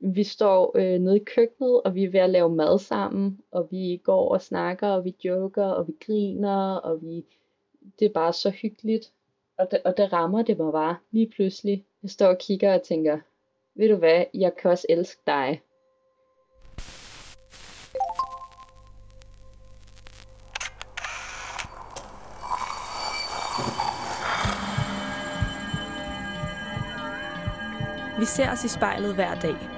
Vi står øh, nede i køkkenet, og vi er ved at lave mad sammen, og vi går og snakker, og vi joker, og vi griner, og vi... det er bare så hyggeligt. Og det, og det rammer det mig bare lige pludselig. Jeg står og kigger og tænker, ved du hvad, jeg kan også elske dig. Vi ser os i spejlet hver dag.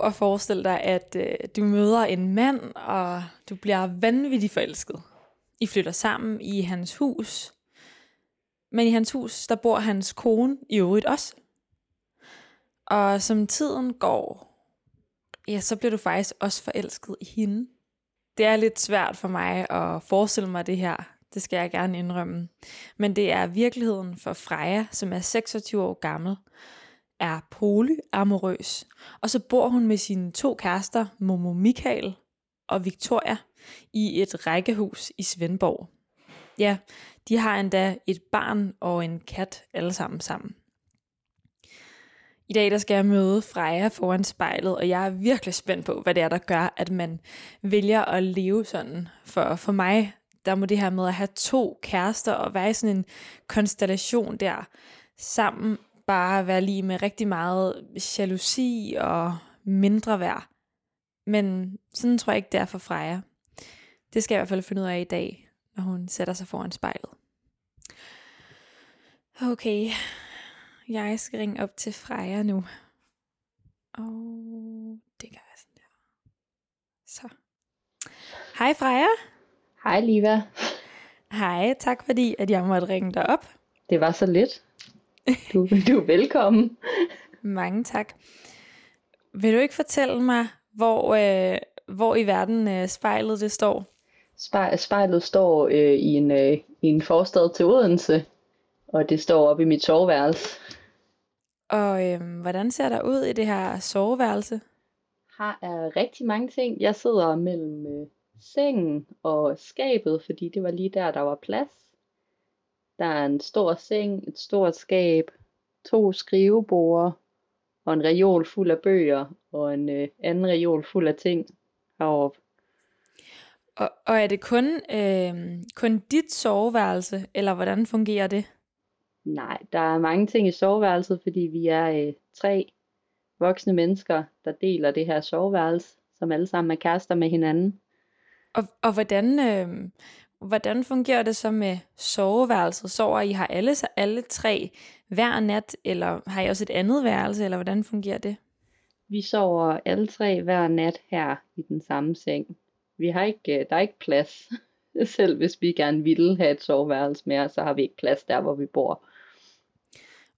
Prøv at forestille dig, at øh, du møder en mand, og du bliver vanvittigt forelsket. I flytter sammen i hans hus. Men i hans hus, der bor hans kone i øvrigt også. Og som tiden går, ja, så bliver du faktisk også forelsket i hende. Det er lidt svært for mig at forestille mig det her. Det skal jeg gerne indrømme. Men det er virkeligheden for Freja, som er 26 år gammel, er polyamorøs, og så bor hun med sine to kærester, Momo Michael og Victoria, i et rækkehus i Svendborg. Ja, de har endda et barn og en kat alle sammen sammen. I dag der skal jeg møde Freja foran spejlet, og jeg er virkelig spændt på, hvad det er, der gør, at man vælger at leve sådan. For, for mig, der må det her med at have to kærester og være i sådan en konstellation der sammen bare være lige med rigtig meget jalousi og mindre værd. Men sådan tror jeg ikke, det er for Freja. Det skal jeg i hvert fald finde ud af i dag, når hun sætter sig foran spejlet. Okay, jeg skal ringe op til Freja nu. Og det gør jeg sådan der. Så. Hej Freja. Hej Liva. Hej, tak fordi at jeg måtte ringe dig op. Det var så lidt. Du, du er velkommen. Mange tak. Vil du ikke fortælle mig, hvor, øh, hvor i verden øh, spejlet det står? Spej, spejlet står øh, i, en, øh, i en forstad til Odense, og det står oppe i mit soveværelse. Og øh, hvordan ser der ud i det her soveværelse? Har er rigtig mange ting. Jeg sidder mellem øh, sengen og skabet, fordi det var lige der, der var plads. Der er en stor seng, et stort skab, to skriveborde og en reol fuld af bøger og en øh, anden reol fuld af ting heroppe. Og, og er det kun, øh, kun dit soveværelse, eller hvordan fungerer det? Nej, der er mange ting i soveværelset, fordi vi er øh, tre voksne mennesker, der deler det her soveværelse, som alle sammen er kærester med hinanden. Og, og hvordan, øh, hvordan fungerer det så med soveværelset? Sover I har alle, alle tre hver nat, eller har I også et andet værelse, eller hvordan fungerer det? Vi sover alle tre hver nat her i den samme seng. Vi har ikke, øh, der er ikke plads. Selv hvis vi gerne ville have et soveværelse mere, så har vi ikke plads der, hvor vi bor.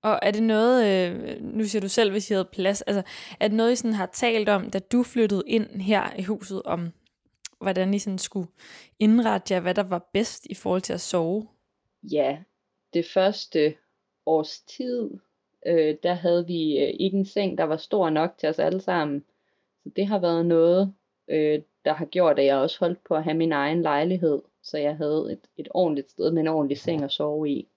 Og er det noget, øh, nu siger du selv, hvis I havde plads, altså er det noget, I sådan har talt om, da du flyttede ind her i huset, om hvordan I sådan skulle indrette jer, hvad der var bedst i forhold til at sove? Ja, det første års tid, øh, der havde vi øh, ikke en seng, der var stor nok til os alle sammen. Så det har været noget, øh, der har gjort, at jeg også holdt på at have min egen lejlighed, så jeg havde et, et ordentligt sted med en ordentlig seng at sove i.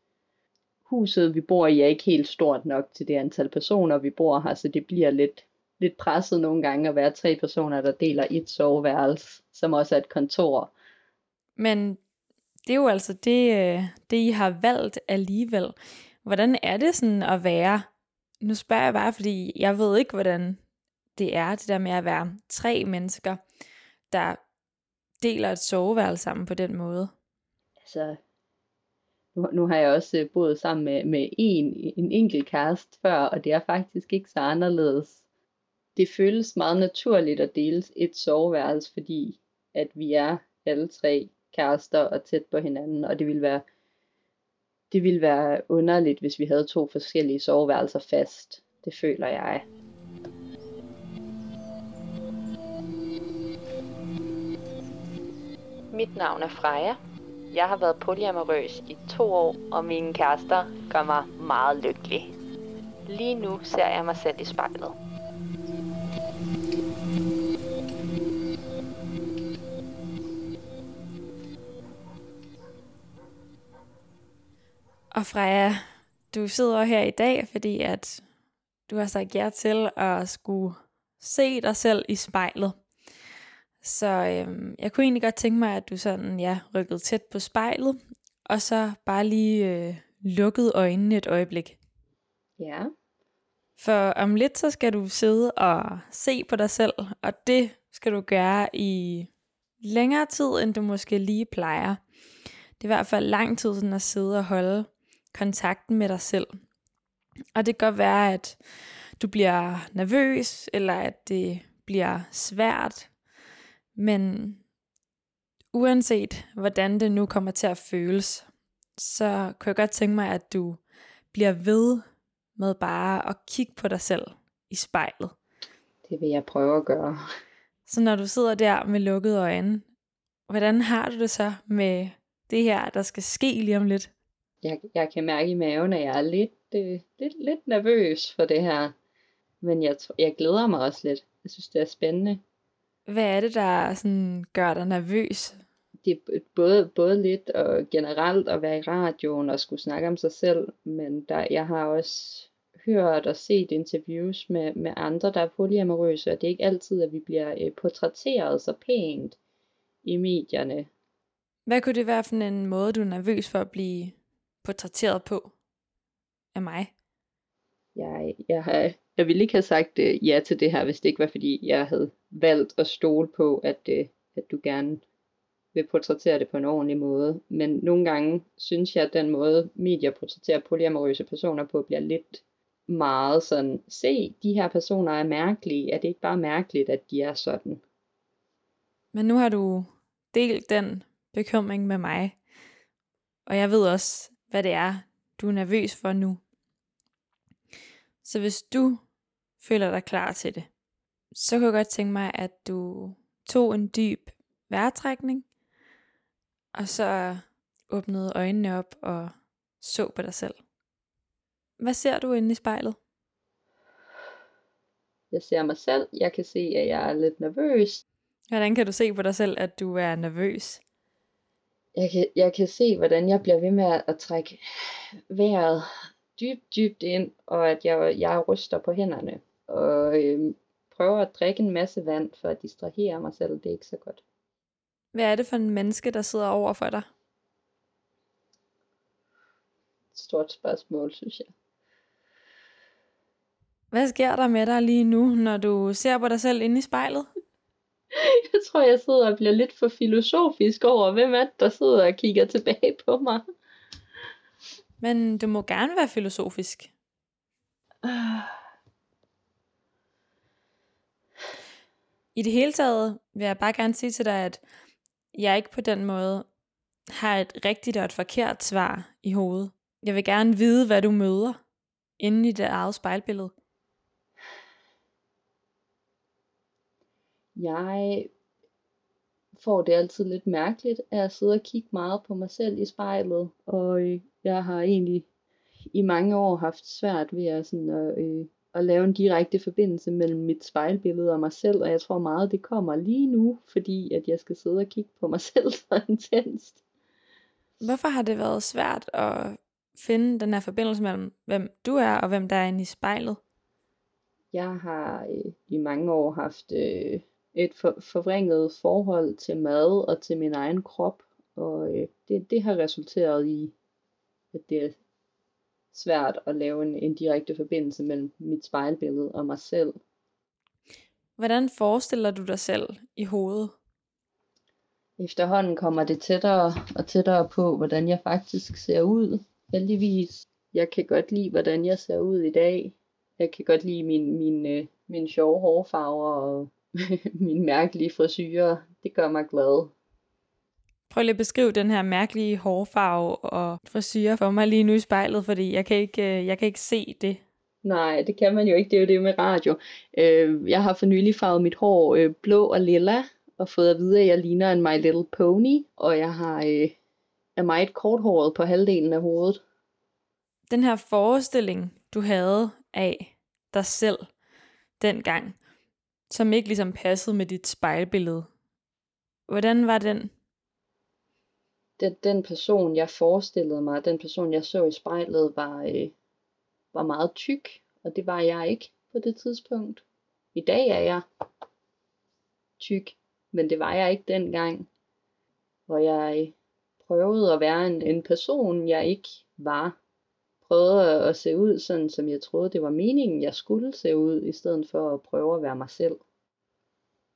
Huset, vi bor i, er ikke helt stort nok til det antal personer, vi bor her, så det bliver lidt, lidt presset nogle gange at være tre personer, der deler et soveværelse, som også er et kontor. Men det er jo altså det, øh, det I har valgt alligevel. Hvordan er det sådan at være, nu spørger jeg bare, fordi jeg ved ikke, hvordan det er, det der med at være tre mennesker, der deler et soveværelse sammen på den måde? Altså, nu, nu har jeg også øh, boet sammen med, med en, en enkelt kæreste før, og det er faktisk ikke så anderledes det føles meget naturligt at dele et soveværelse, fordi at vi er alle tre kærester og tæt på hinanden, og det ville være det ville være underligt, hvis vi havde to forskellige soveværelser fast. Det føler jeg. Mit navn er Freja. Jeg har været polyamorøs i to år, og mine kærester gør mig meget lykkelig. Lige nu ser jeg mig selv i spejlet. Og Freja, du sidder her i dag, fordi at du har sagt ja til at skulle se dig selv i spejlet. Så øhm, jeg kunne egentlig godt tænke mig, at du sådan, ja, rykkede tæt på spejlet, og så bare lige øh, lukkede øjnene et øjeblik. Ja. For om lidt, så skal du sidde og se på dig selv, og det skal du gøre i længere tid, end du måske lige plejer. Det er i hvert fald lang tid sådan at sidde og holde kontakten med dig selv. Og det kan godt være, at du bliver nervøs, eller at det bliver svært, men uanset hvordan det nu kommer til at føles, så kan jeg godt tænke mig, at du bliver ved med bare at kigge på dig selv i spejlet. Det vil jeg prøve at gøre. Så når du sidder der med lukkede øjne, hvordan har du det så med det her, der skal ske lige om lidt? Jeg, jeg kan mærke i maven, at jeg er lidt, øh, lidt, lidt nervøs for det her. Men jeg, jeg glæder mig også lidt. Jeg synes, det er spændende. Hvad er det, der sådan gør dig nervøs? Det er både, både lidt og generelt at være i radioen og skulle snakke om sig selv, men der, jeg har også hørt og set interviews med, med andre, der er polyamorøse, og det er ikke altid, at vi bliver øh, portrætteret så pænt i medierne. Hvad kunne det være for en måde, du er nervøs for at blive portrætteret på af mig? Jeg, jeg, har, jeg ville ikke have sagt uh, ja til det her, hvis det ikke var fordi, jeg havde valgt at stole på, at, uh, at du gerne vil portrættere det på en ordentlig måde. Men nogle gange synes jeg, at den måde, medier portrætterer polyamorøse personer på, bliver lidt meget sådan, se, de her personer er mærkelige. Er det ikke bare mærkeligt, at de er sådan? Men nu har du delt den bekymring med mig. Og jeg ved også, hvad det er, du er nervøs for nu. Så hvis du føler dig klar til det, så kan jeg godt tænke mig, at du tog en dyb vejrtrækning, og så åbnede øjnene op og så på dig selv. Hvad ser du inde i spejlet? Jeg ser mig selv. Jeg kan se, at jeg er lidt nervøs. Hvordan kan du se på dig selv, at du er nervøs? Jeg kan, jeg kan se, hvordan jeg bliver ved med at, at trække vejret dybt, dybt ind, og at jeg, jeg ryster på hænderne. Og øh, prøver at drikke en masse vand for at distrahere mig selv. Det er ikke så godt. Hvad er det for en menneske, der sidder over for dig? Stort spørgsmål, synes jeg. Hvad sker der med dig lige nu, når du ser på dig selv inde i spejlet? Jeg tror, jeg sidder og bliver lidt for filosofisk over, hvem er det, der sidder og kigger tilbage på mig. Men du må gerne være filosofisk. I det hele taget vil jeg bare gerne sige til dig, at jeg ikke på den måde har et rigtigt og et forkert svar i hovedet. Jeg vil gerne vide, hvad du møder inde i det eget spejlbillede. Jeg får det altid lidt mærkeligt af at sidde og kigge meget på mig selv i spejlet, og øh, jeg har egentlig i mange år haft svært ved at, sådan, at, øh, at lave en direkte forbindelse mellem mit spejlbillede og mig selv, og jeg tror meget, det kommer lige nu, fordi at jeg skal sidde og kigge på mig selv så intenst. Hvorfor har det været svært at finde den her forbindelse mellem, hvem du er og hvem der er inde i spejlet? Jeg har øh, i mange år haft øh, et for, forvrænget forhold til mad og til min egen krop, og øh, det, det har resulteret i, at det er svært at lave en, en direkte forbindelse mellem mit spejlbillede og mig selv. Hvordan forestiller du dig selv i hovedet? Efterhånden kommer det tættere og tættere på, hvordan jeg faktisk ser ud. Heldigvis. Jeg kan godt lide, hvordan jeg ser ud i dag. Jeg kan godt lide min, min, øh, min sjove hårfarver og min mærkelige frisyrer. Det gør mig glad. Prøv lige at beskrive den her mærkelige hårfarve og frisyrer for mig lige nu i spejlet, fordi jeg kan ikke, øh, jeg kan ikke se det. Nej, det kan man jo ikke. Det er jo det med radio. Øh, jeg har for nylig farvet mit hår øh, blå og lilla, og fået at vide, at jeg ligner en My Little Pony, og jeg har øh, er meget korthåret på halvdelen af hovedet. Den her forestilling, du havde af dig selv dengang, som ikke ligesom passede med dit spejlbillede. Hvordan var den? Den, den person, jeg forestillede mig, den person, jeg så i spejlet, var, øh, var meget tyk, og det var jeg ikke på det tidspunkt. I dag er jeg tyk, men det var jeg ikke dengang, hvor jeg øh, prøvede at være en, en person, jeg ikke var. Prøvede at se ud sådan, som jeg troede, det var meningen, jeg skulle se ud, i stedet for at prøve at være mig selv.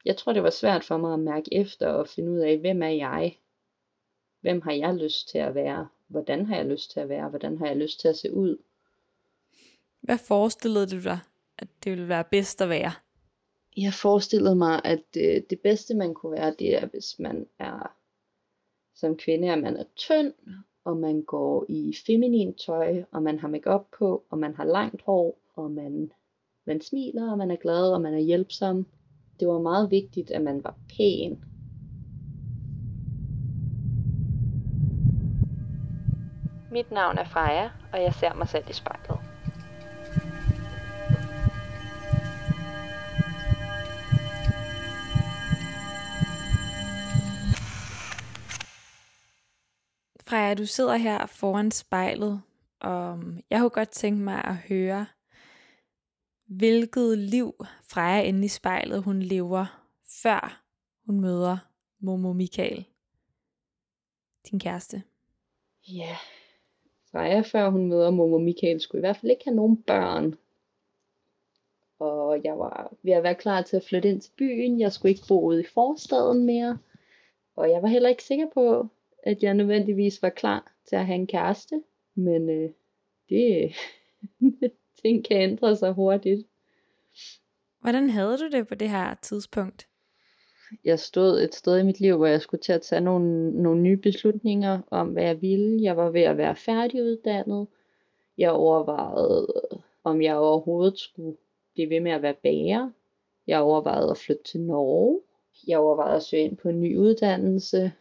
Jeg tror, det var svært for mig at mærke efter og finde ud af, hvem er jeg? Hvem har jeg lyst til at være? Hvordan har jeg lyst til at være? Hvordan har jeg lyst til at se ud? Hvad forestillede du dig, at det ville være bedst at være? Jeg forestillede mig, at det, det bedste man kunne være, det er, hvis man er som kvinde, at man er tynd, og man går i feminin tøj, og man har makeup på, og man har langt hår, og man, man smiler, og man er glad, og man er hjælpsom. Det var meget vigtigt, at man var pæn. Mit navn er Freja, og jeg ser mig selv i spejlet. Freja, du sidder her foran spejlet, og jeg kunne godt tænke mig at høre, hvilket liv Freja inde i spejlet, hun lever, før hun møder Momo Michael, din kæreste. Ja, Freja før hun møder Momo Michael skulle i hvert fald ikke have nogen børn. Og jeg var ved at være klar til at flytte ind til byen. Jeg skulle ikke bo ude i forstaden mere. Og jeg var heller ikke sikker på, at jeg nødvendigvis var klar til at have en kæreste, men øh, det ting kan ændre sig hurtigt. Hvordan havde du det på det her tidspunkt? Jeg stod et sted i mit liv, hvor jeg skulle til at tage nogle, nogle nye beslutninger om, hvad jeg ville. Jeg var ved at være færdiguddannet. Jeg overvejede, om jeg overhovedet skulle blive ved med at være bager. Jeg overvejede at flytte til Norge. Jeg overvejede at søge ind på en ny uddannelse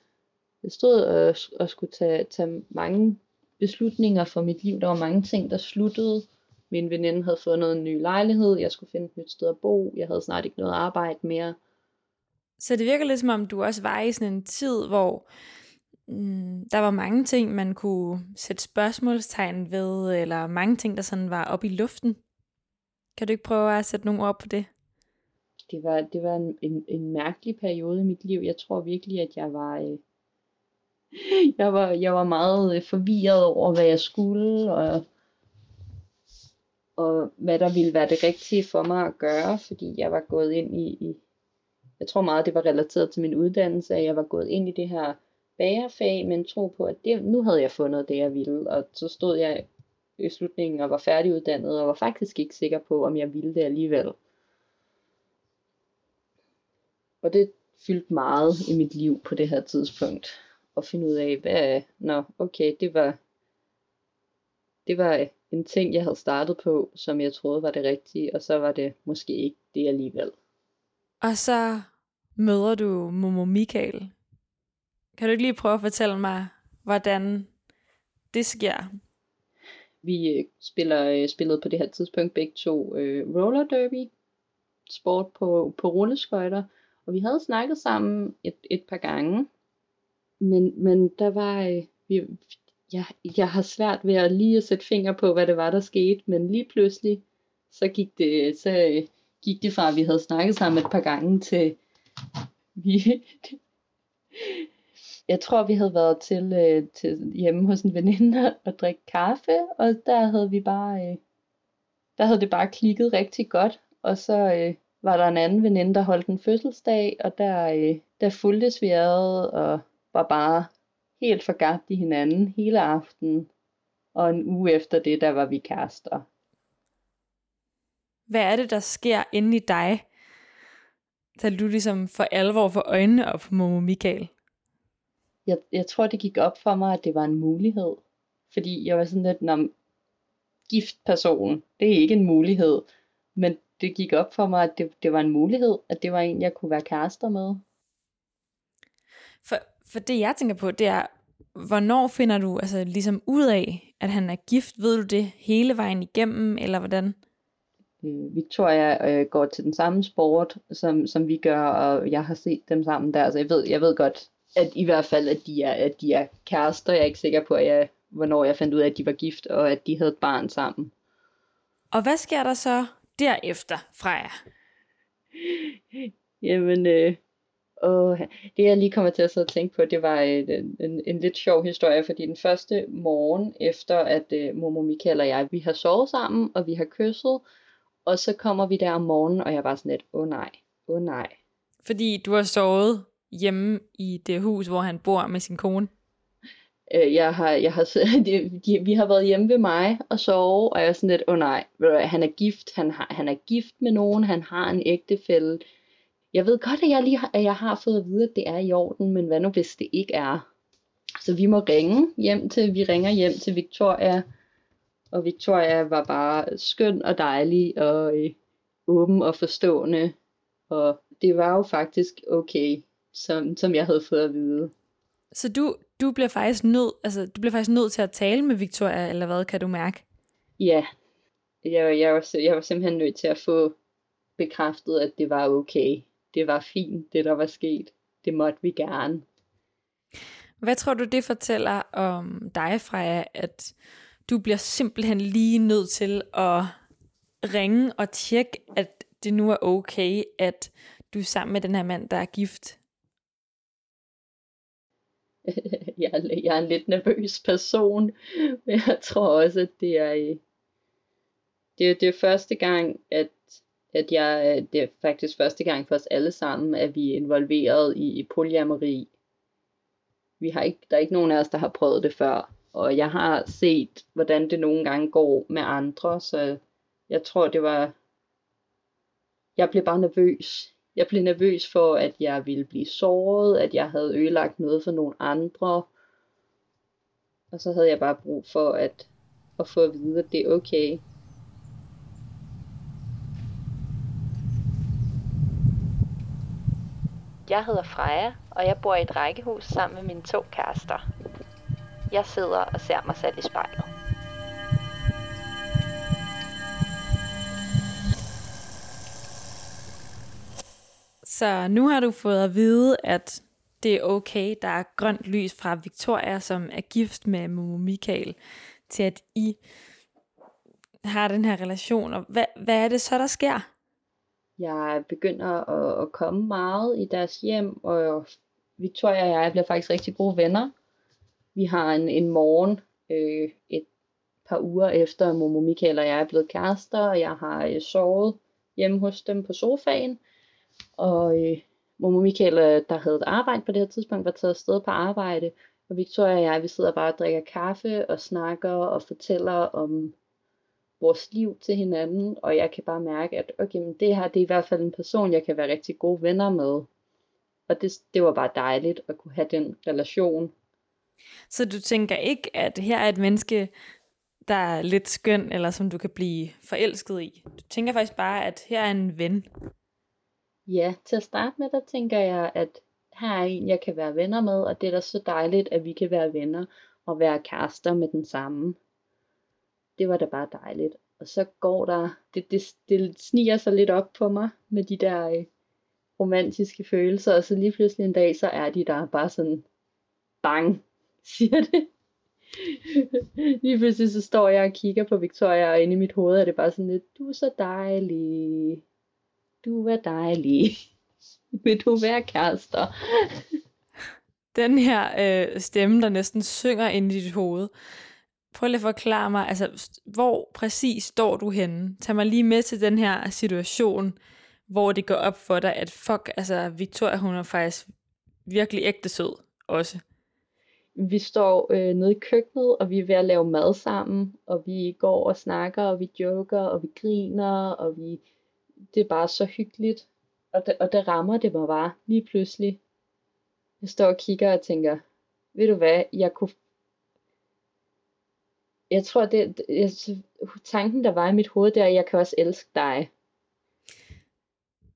jeg stod og, og skulle tage, tage mange beslutninger for mit liv. Der var mange ting, der sluttede. Min veninde havde fundet en ny lejlighed. Jeg skulle finde et nyt sted at bo. Jeg havde snart ikke noget arbejde mere. Så det virker lidt som om, du også var i sådan en tid, hvor mm, der var mange ting, man kunne sætte spørgsmålstegn ved, eller mange ting, der sådan var oppe i luften. Kan du ikke prøve at sætte nogle ord på det? Det var, det var en, en, en mærkelig periode i mit liv. Jeg tror virkelig, at jeg var... Øh, jeg var, jeg var meget øh, forvirret over, hvad jeg skulle, og, og hvad der ville være det rigtige for mig at gøre, fordi jeg var gået ind i, i jeg tror meget, det var relateret til min uddannelse, at jeg var gået ind i det her bagerfag, men tro på, at det, nu havde jeg fundet det, jeg ville, og så stod jeg i slutningen og var færdiguddannet, og var faktisk ikke sikker på, om jeg ville det alligevel. Og det fyldte meget i mit liv på det her tidspunkt at finde ud af, hvad, nå, okay, det var, det var en ting, jeg havde startet på, som jeg troede var det rigtige, og så var det måske ikke det alligevel. Og så møder du Momo Michael. Kan du ikke lige prøve at fortælle mig, hvordan det sker? Vi øh, spiller, øh, spillede på det her tidspunkt begge to øh, roller derby, sport på, på rulleskøjter, og vi havde snakket sammen et, et par gange, men, men der var, øh, vi, jeg, jeg har svært ved at lige at sætte finger på, hvad det var, der skete, men lige pludselig, så gik det, så øh, gik det fra, at vi havde snakket sammen et par gange, til vi, jeg tror, vi havde været til, øh, til hjemme hos en veninde og drikke kaffe, og der havde vi bare, øh, der havde det bare klikket rigtig godt, og så øh, var der en anden veninde, der holdt en fødselsdag, og der, øh, der fulgtes vi ad, og var bare helt forgabt i hinanden hele aftenen. Og en uge efter det, der var vi kærester. Hvad er det, der sker inde i dig, da du ligesom for alvor får øjnene op på Momo Michael? Jeg, jeg tror, det gik op for mig, at det var en mulighed. Fordi jeg var sådan lidt, når gift person, det er ikke en mulighed. Men det gik op for mig, at det, det var en mulighed, at det var en, jeg kunne være kærester med. For, for det jeg tænker på, det er, hvornår finder du altså ligesom ud af, at han er gift? Ved du det hele vejen igennem, eller hvordan? Øh, Victoria øh, går til den samme sport, som, som vi gør, og jeg har set dem sammen der, så jeg ved, jeg ved godt, at i hvert fald, at de er, at de er kærester. Jeg er ikke sikker på, at jeg, hvornår jeg fandt ud af, at de var gift, og at de havde et barn sammen. Og hvad sker der så derefter, Freja? Jamen, øh, og det jeg lige kommer til at sidde og tænke på, det var en, en, en lidt sjov historie, fordi den første morgen efter, at øh, Momo, Michael og jeg, vi har sovet sammen, og vi har kysset, og så kommer vi der om morgenen, og jeg var sådan lidt, åh oh, nej, åh oh, nej. Fordi du har sovet hjemme i det hus, hvor han bor med sin kone? Øh, jeg har, jeg har, de, de, vi har været hjemme ved mig og sove, og jeg er sådan lidt, åh oh, nej, han er gift, han, har, han er gift med nogen, han har en ægtefælle. Jeg ved godt, at jeg, lige har, at jeg har fået at vide, at det er i orden, men hvad nu hvis det ikke er? Så vi må ringe hjem til, vi ringer hjem til Victoria, og Victoria var bare skøn og dejlig og øh, åben og forstående. Og det var jo faktisk okay, som, som jeg havde fået at vide. Så du, du bliver faktisk nødt, altså du bliver faktisk nødt til at tale med Victoria, eller hvad kan du mærke? Ja, jeg, jeg, var, jeg var simpelthen nødt til at få bekræftet, at det var okay. Det var fint, det der var sket. Det måtte vi gerne. Hvad tror du, det fortæller om dig, Freja, at du bliver simpelthen lige nødt til at ringe og tjekke, at det nu er okay, at du er sammen med den her mand, der er gift? jeg, er, jeg er en lidt nervøs person, men jeg tror også, at det er, det er, det er første gang, at, at jeg, øh, det er faktisk første gang for os alle sammen, at vi er involveret i, i polyamori. Vi har ikke, der er ikke nogen af os, der har prøvet det før, og jeg har set, hvordan det nogle gange går med andre, så jeg tror, det var, jeg blev bare nervøs jeg blev nervøs for, at jeg ville blive såret, at jeg havde ødelagt noget for nogle andre. Og så havde jeg bare brug for at, at få at vide, at det er okay. Jeg hedder Freja, og jeg bor i et rækkehus sammen med mine to kærester. Jeg sidder og ser mig selv i spejlet. Så nu har du fået at vide, at det er okay, der er grønt lys fra Victoria, som er gift med Momo Michael, til at I har den her relation. Og hvad, hvad er det så, der sker? Jeg begynder at, at komme meget i deres hjem, og Victoria og jeg bliver faktisk rigtig gode venner. Vi har en, en morgen, øh, et par uger efter Momo Michael og jeg er blevet kærester, og jeg har øh, sovet hjemme hos dem på sofaen. Og øh, Momo Michael, øh, der havde et arbejde på det her tidspunkt, var taget afsted på arbejde. Og Victoria og jeg, vi sidder bare og drikker kaffe og snakker og fortæller om vores liv til hinanden. Og jeg kan bare mærke, at okay, men det her det er i hvert fald en person, jeg kan være rigtig gode venner med. Og det, det var bare dejligt at kunne have den relation. Så du tænker ikke, at her er et menneske, der er lidt skøn, eller som du kan blive forelsket i. Du tænker faktisk bare, at her er en ven. Ja, til at starte med, der tænker jeg, at her er en, jeg kan være venner med, og det er da så dejligt, at vi kan være venner og være kærester med den samme. Det var da bare dejligt. Og så går der, det, det, det sniger sig lidt op på mig med de der øh, romantiske følelser, og så lige pludselig en dag, så er de der bare sådan, bang, siger det. lige pludselig så står jeg og kigger på Victoria, og inde i mit hoved er det bare sådan lidt, du er så dejlig, du er dejlig. Vil du være kærester? Den her øh, stemme, der næsten synger ind i dit hoved. Prøv lige at forklare mig, altså, hvor præcis står du henne? Tag mig lige med til den her situation, hvor det går op for dig, at fuck, altså Victoria, hun er faktisk virkelig ægte sød også. vi står øh, nede i køkkenet, og vi er ved at lave mad sammen, og vi går og snakker, og vi joker, og vi griner, og vi, det er bare så hyggeligt. Og det, og det rammer det mig bare lige pludselig. Jeg står og kigger og tænker, ved du hvad, jeg kunne... Jeg tror, det, jeg, tanken der var i mit hoved, der er, at jeg kan også elske dig.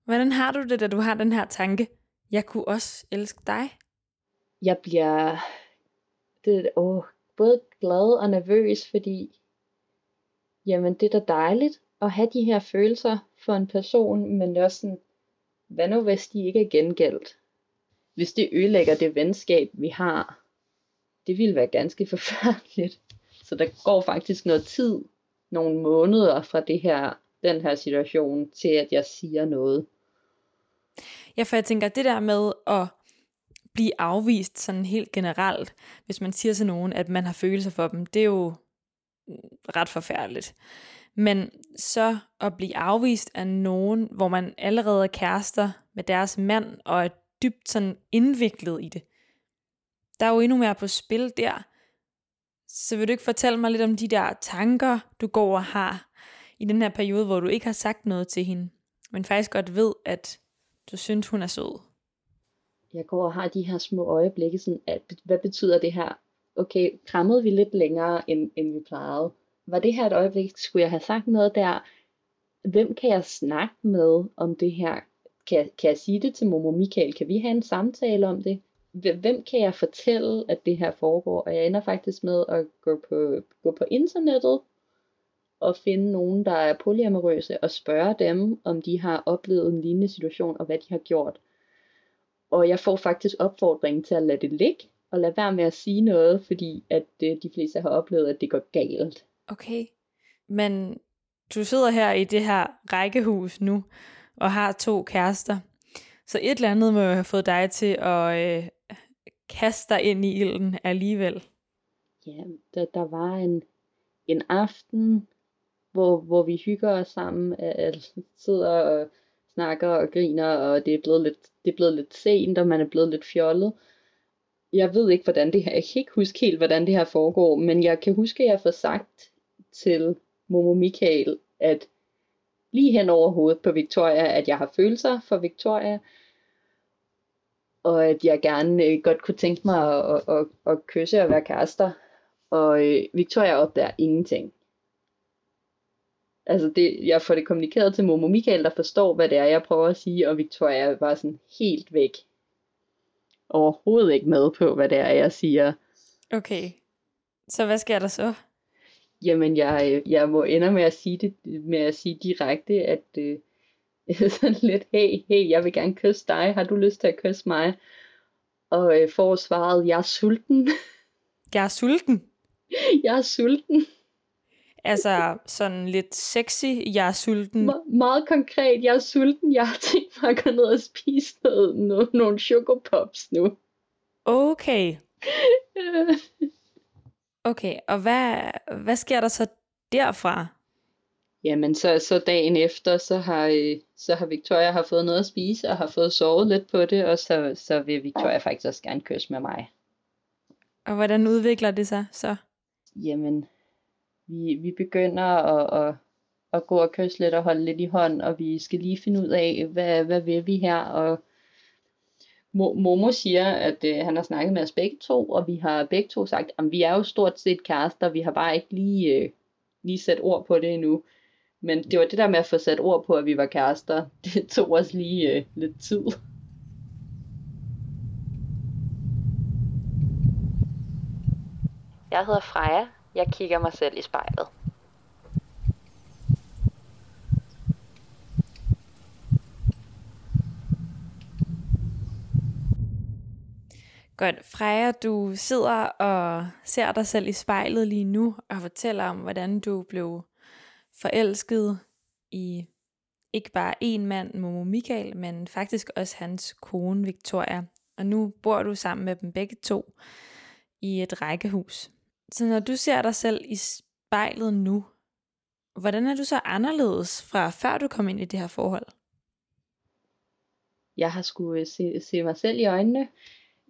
Hvordan har du det, da du har den her tanke? Jeg kunne også elske dig. Jeg bliver det, åh, både glad og nervøs, fordi jamen, det er da dejligt at have de her følelser for en person, men også sådan, hvad nu hvis de ikke er gengældt? Hvis det ødelægger det venskab, vi har, det ville være ganske forfærdeligt. Så der går faktisk noget tid, nogle måneder fra det her, den her situation, til at jeg siger noget. Ja, for jeg tænker, det der med at blive afvist sådan helt generelt, hvis man siger til nogen, at man har følelser for dem, det er jo ret forfærdeligt. Men så at blive afvist af nogen, hvor man allerede er kærester med deres mand, og er dybt sådan indviklet i det, der er jo endnu mere på spil der. Så vil du ikke fortælle mig lidt om de der tanker, du går og har i den her periode, hvor du ikke har sagt noget til hende, men faktisk godt ved, at du synes, hun er sød? Jeg går og har de her små øjeblikke, sådan, at, hvad betyder det her? Okay, krammede vi lidt længere, end, end vi plejede? Var det her et øjeblik, skulle jeg have sagt noget der? Hvem kan jeg snakke med om det her? Kan kan jeg sige det til Momo Michael? Kan vi have en samtale om det? Hvem kan jeg fortælle, at det her foregår? Og jeg ender faktisk med at gå på, gå på internettet og finde nogen, der er polyamorøse, og spørge dem, om de har oplevet en lignende situation, og hvad de har gjort. Og jeg får faktisk opfordringen til at lade det ligge, og lade være med at sige noget, fordi at øh, de fleste har oplevet, at det går galt. Okay, men du sidder her i det her rækkehus nu, og har to kærester. Så et eller andet må jo have fået dig til at øh, kaste dig ind i ilden alligevel. Ja, der, der var en, en aften, hvor, hvor vi hygger os sammen, altså sidder og snakker og griner, og det er blevet lidt, det er blevet lidt sent, og man er blevet lidt fjollet. Jeg ved ikke, hvordan det her, jeg kan ikke huske helt, hvordan det her foregår, men jeg kan huske, at jeg får sagt til Momo Michael, at lige hen over hovedet på Victoria, at jeg har følelser for Victoria, og at jeg gerne øh, godt kunne tænke mig at, at, at, at kysse og være kærester. Og øh, Victoria opdager ingenting. Altså det, jeg får det kommunikeret til Momo Michael, der forstår, hvad det er, jeg prøver at sige, og Victoria var sådan helt væk. Overhovedet ikke med på, hvad det er, jeg siger. Okay. Så hvad sker der så? Jamen, jeg, jeg må ende med at sige det, med at sige direkte, at øh, sådan lidt, hey, hey, jeg vil gerne kysse dig, har du lyst til at kysse mig? Og øh, får svaret, jeg er sulten. Jeg er sulten? jeg er sulten. Altså sådan lidt sexy, jeg er sulten. Me- meget konkret, jeg er sulten, jeg har tænkt mig at gå ned og spise noget, no- nogle Choco Pops nu. Okay. okay, og hvad, hvad sker der så derfra? Jamen, så, så dagen efter, så har, øh, så har Victoria har fået noget at spise, og har fået sovet lidt på det, og så, så vil Victoria faktisk også gerne kysse med mig. Og hvordan udvikler det sig så? Jamen, vi, vi begynder at, at, at gå og kysse lidt og holde lidt i hånd, og vi skal lige finde ud af, hvad, hvad vil vi her, og Momo siger, at øh, han har snakket med os begge to, og vi har begge to sagt, at vi er jo stort set kærester, vi har bare ikke lige, øh, lige sat ord på det endnu. Men det var det der med at få sat ord på, at vi var kærester, det tog os lige øh, lidt tid. Jeg hedder Freja, jeg kigger mig selv i spejlet. Godt. Freja, du sidder og ser dig selv i spejlet lige nu, og fortæller om, hvordan du blev forelsket i ikke bare en mand, Momo Michael, men faktisk også hans kone Victoria. Og nu bor du sammen med dem begge to i et rækkehus. Så når du ser dig selv i spejlet nu, hvordan er du så anderledes fra før du kom ind i det her forhold? Jeg har skulle øh, se, se mig selv i øjnene.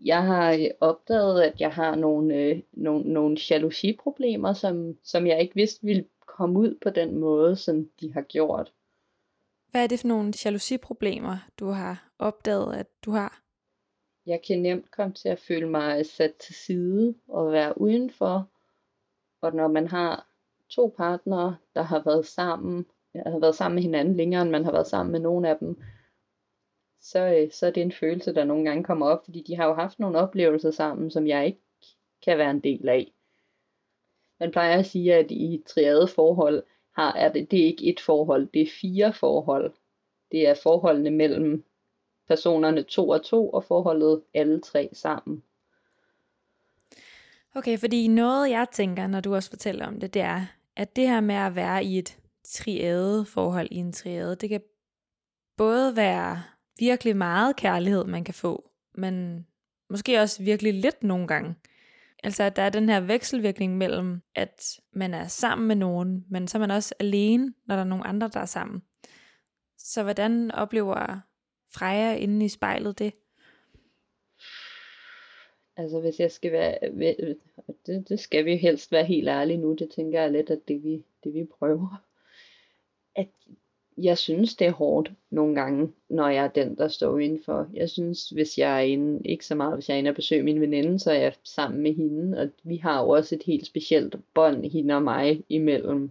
Jeg har øh, opdaget, at jeg har nogle, øh, nogle, nogle jalousiproblemer, som, som jeg ikke vidste ville komme ud på den måde, som de har gjort. Hvad er det for nogle jalousiproblemer, du har opdaget, at du har? Jeg kan nemt komme til at føle mig sat til side og være udenfor. Og når man har to partnere, der har været sammen, har været sammen med hinanden længere, end man har været sammen med nogen af dem, så, øh, så er det en følelse, der nogle gange kommer op, fordi de har jo haft nogle oplevelser sammen, som jeg ikke kan være en del af. Man plejer at sige, at i triade forhold har, er det, det er ikke et forhold, det er fire forhold. Det er forholdene mellem personerne to og to, og forholdet alle tre sammen. Okay, fordi noget jeg tænker, når du også fortæller om det, det er, at det her med at være i et triade forhold i en triade, det kan både være virkelig meget kærlighed, man kan få, men måske også virkelig lidt nogle gange. Altså at der er den her vekselvirkning mellem, at man er sammen med nogen, men så er man også alene, når der er nogen andre, der er sammen. Så hvordan oplever Freja inde i spejlet det? Altså hvis jeg skal være, det, det skal vi helst være helt ærlige nu, det tænker jeg lidt, at det vi, det vi prøver. At jeg synes, det er hårdt nogle gange, når jeg er den, der står indenfor. Jeg synes, hvis jeg er inde, ikke så meget, hvis jeg er inde og besøger min veninde, så er jeg sammen med hende, og vi har jo også et helt specielt bånd, hende og mig, imellem.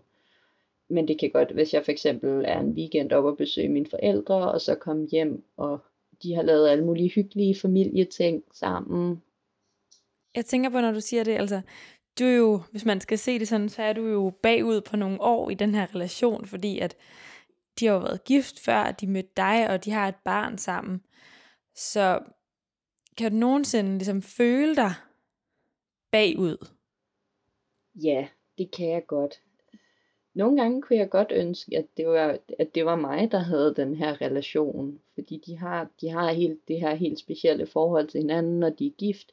Men det kan godt, hvis jeg for eksempel er en weekend op og besøger mine forældre, og så komme hjem, og de har lavet alle mulige hyggelige familieting sammen. Jeg tænker på, når du siger det, altså, du er jo, hvis man skal se det sådan, så er du jo bagud på nogle år i den her relation, fordi at de har jo været gift før, de mødte dig, og de har et barn sammen. Så kan du nogensinde ligesom føle dig bagud? Ja, det kan jeg godt. Nogle gange kunne jeg godt ønske, at det var, at det var mig, der havde den her relation. Fordi de har, de har helt, det her helt specielle forhold til hinanden, når de er gift.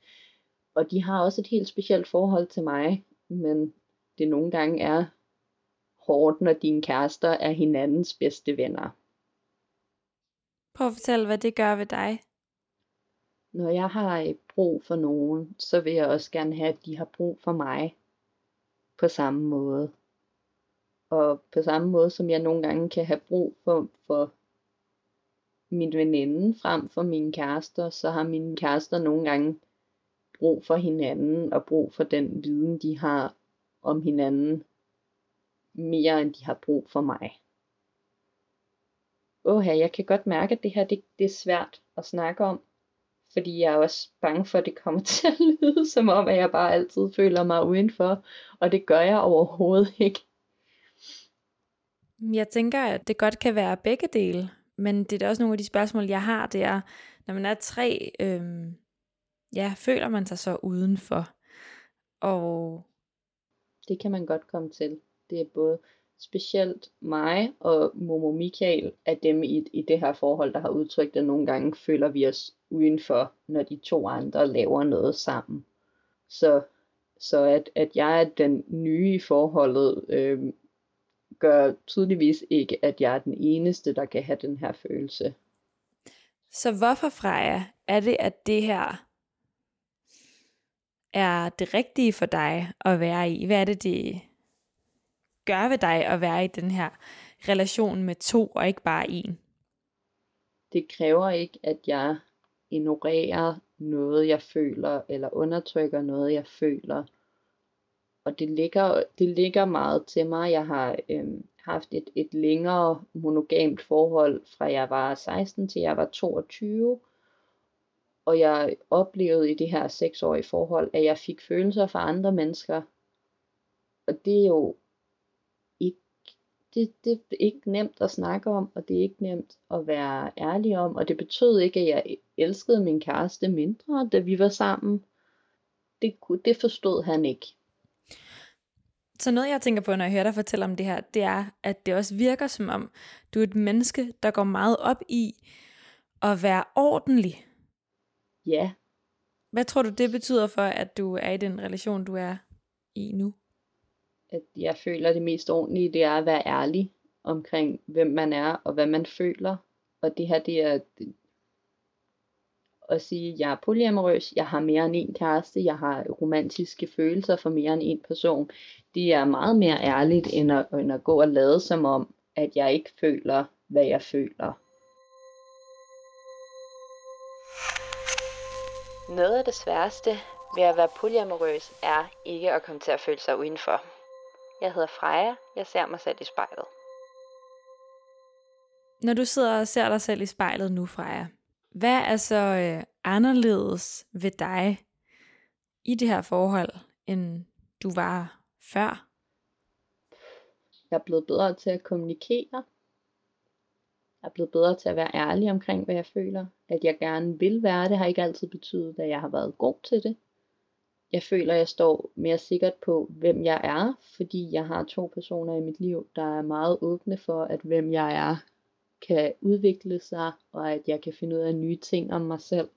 Og de har også et helt specielt forhold til mig. Men det nogle gange er hårdt, når dine kærester er hinandens bedste venner. Prøv at fortælle, hvad det gør ved dig. Når jeg har brug for nogen, så vil jeg også gerne have, at de har brug for mig på samme måde. Og på samme måde, som jeg nogle gange kan have brug for, for min veninde frem for mine kærester, så har mine kærester nogle gange brug for hinanden og brug for den viden, de har om hinanden mere end de har brug for mig. Åh, jeg kan godt mærke, at det her det, det er svært at snakke om, fordi jeg er også bange for, at det kommer til at lyde som om, at jeg bare altid føler mig udenfor, og det gør jeg overhovedet ikke. Jeg tænker, at det godt kan være begge dele, men det er da også nogle af de spørgsmål, jeg har, det er, når man er tre, øhm, ja, føler man sig så udenfor? Og det kan man godt komme til. Det er både specielt mig og Momo Michael er dem i, i det her forhold, der har udtrykt, at nogle gange føler vi os udenfor, når de to andre laver noget sammen. Så, så at, at jeg er den nye i forholdet, øh, gør tydeligvis ikke, at jeg er den eneste, der kan have den her følelse. Så hvorfor, Freja, er det, at det her er det rigtige for dig at være i? Hvad er det, det gør ved dig at være i den her relation med to og ikke bare en? Det kræver ikke, at jeg ignorerer noget, jeg føler, eller undertrykker noget, jeg føler. Og det ligger, det ligger meget til mig. Jeg har øhm, haft et, et længere monogamt forhold, fra jeg var 16 til jeg var 22. Og jeg oplevede i det her seksårige forhold, at jeg fik følelser for andre mennesker. Og det er jo det, det er ikke nemt at snakke om, og det er ikke nemt at være ærlig om, og det betød ikke, at jeg elskede min kæreste mindre, da vi var sammen. Det, det forstod han ikke. Så noget jeg tænker på, når jeg hører dig fortælle om det her, det er, at det også virker som om, du er et menneske, der går meget op i at være ordentlig. Ja. Hvad tror du, det betyder for, at du er i den relation, du er i nu? At jeg føler det mest ordentlige, det er at være ærlig omkring, hvem man er og hvad man føler. Og det her, det er, at sige, at jeg er polyamorøs, jeg har mere end en kæreste, jeg har romantiske følelser for mere end en person. Det er meget mere ærligt, end at, end at gå og lade som om, at jeg ikke føler, hvad jeg føler. Noget af det sværeste ved at være polyamorøs er ikke at komme til at føle sig udenfor. Jeg hedder Freja, jeg ser mig selv i spejlet. Når du sidder og ser dig selv i spejlet nu, Freja, hvad er så øh, anderledes ved dig i det her forhold, end du var før? Jeg er blevet bedre til at kommunikere. Jeg er blevet bedre til at være ærlig omkring, hvad jeg føler. At jeg gerne vil være det, har ikke altid betydet, at jeg har været god til det. Jeg føler, jeg står mere sikkert på, hvem jeg er, fordi jeg har to personer i mit liv, der er meget åbne for, at hvem jeg er kan udvikle sig, og at jeg kan finde ud af nye ting om mig selv.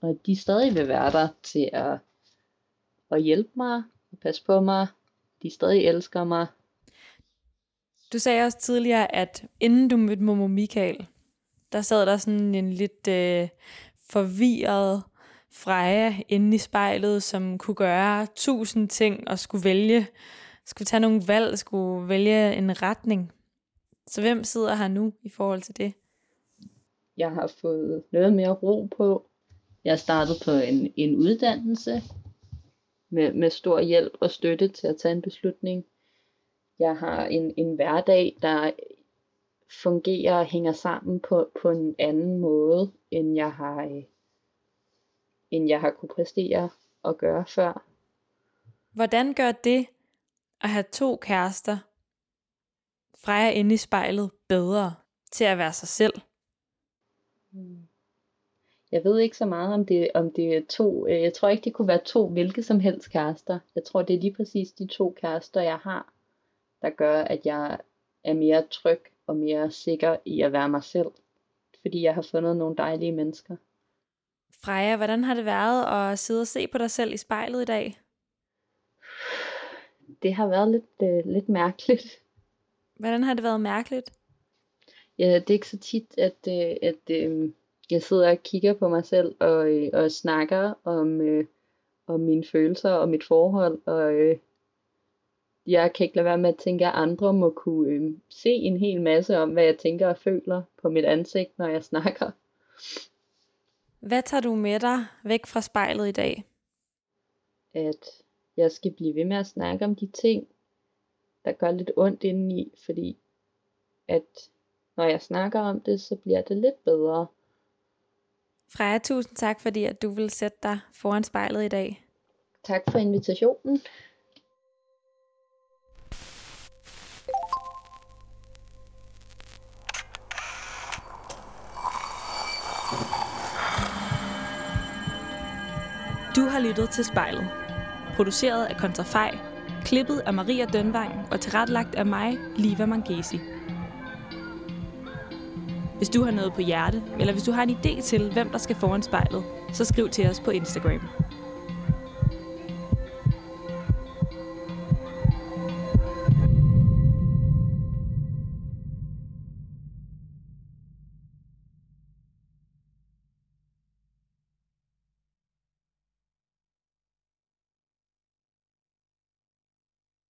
Og at de stadig vil være der til at, at hjælpe mig, og passe på mig. De stadig elsker mig. Du sagde også tidligere, at inden du mødte Momo Michael, der sad der sådan en lidt øh, forvirret Freja inde i spejlet, som kunne gøre tusind ting og skulle vælge, skulle tage nogle valg, skulle vælge en retning. Så hvem sidder her nu i forhold til det? Jeg har fået noget mere ro på. Jeg startede på en, en uddannelse med, med stor hjælp og støtte til at tage en beslutning. Jeg har en, en hverdag, der fungerer og hænger sammen på, på en anden måde, end jeg har, øh, end jeg har kunne præstere og gøre før. Hvordan gør det at have to kærester Freja inde i spejlet bedre til at være sig selv? Hmm. Jeg ved ikke så meget om det, om det er to, øh, jeg tror ikke det kunne være to hvilke som helst kærester. Jeg tror det er lige præcis de to kærester jeg har, der gør at jeg er mere tryg og mere sikker i at være mig selv. Fordi jeg har fundet nogle dejlige mennesker. Freja, hvordan har det været at sidde og se på dig selv i spejlet i dag? Det har været lidt, øh, lidt mærkeligt. Hvordan har det været mærkeligt? Ja, det er ikke så tit, at, øh, at øh, jeg sidder og kigger på mig selv og, øh, og snakker om, øh, om mine følelser og mit forhold. Og øh, jeg kan ikke lade være med at tænke, at andre må kunne øh, se en hel masse om, hvad jeg tænker og føler på mit ansigt, når jeg snakker. Hvad tager du med dig væk fra spejlet i dag? At jeg skal blive ved med at snakke om de ting, der gør lidt ondt indeni, fordi at når jeg snakker om det, så bliver det lidt bedre. Freja, tusind tak, fordi at du vil sætte dig foran spejlet i dag. Tak for invitationen. Du har lyttet til spejlet. Produceret af Kontrafej Klippet af Maria Dønvang og tilrettelagt af mig, Liva Mangesi. Hvis du har noget på hjerte, eller hvis du har en idé til, hvem der skal foran spejlet, så skriv til os på Instagram.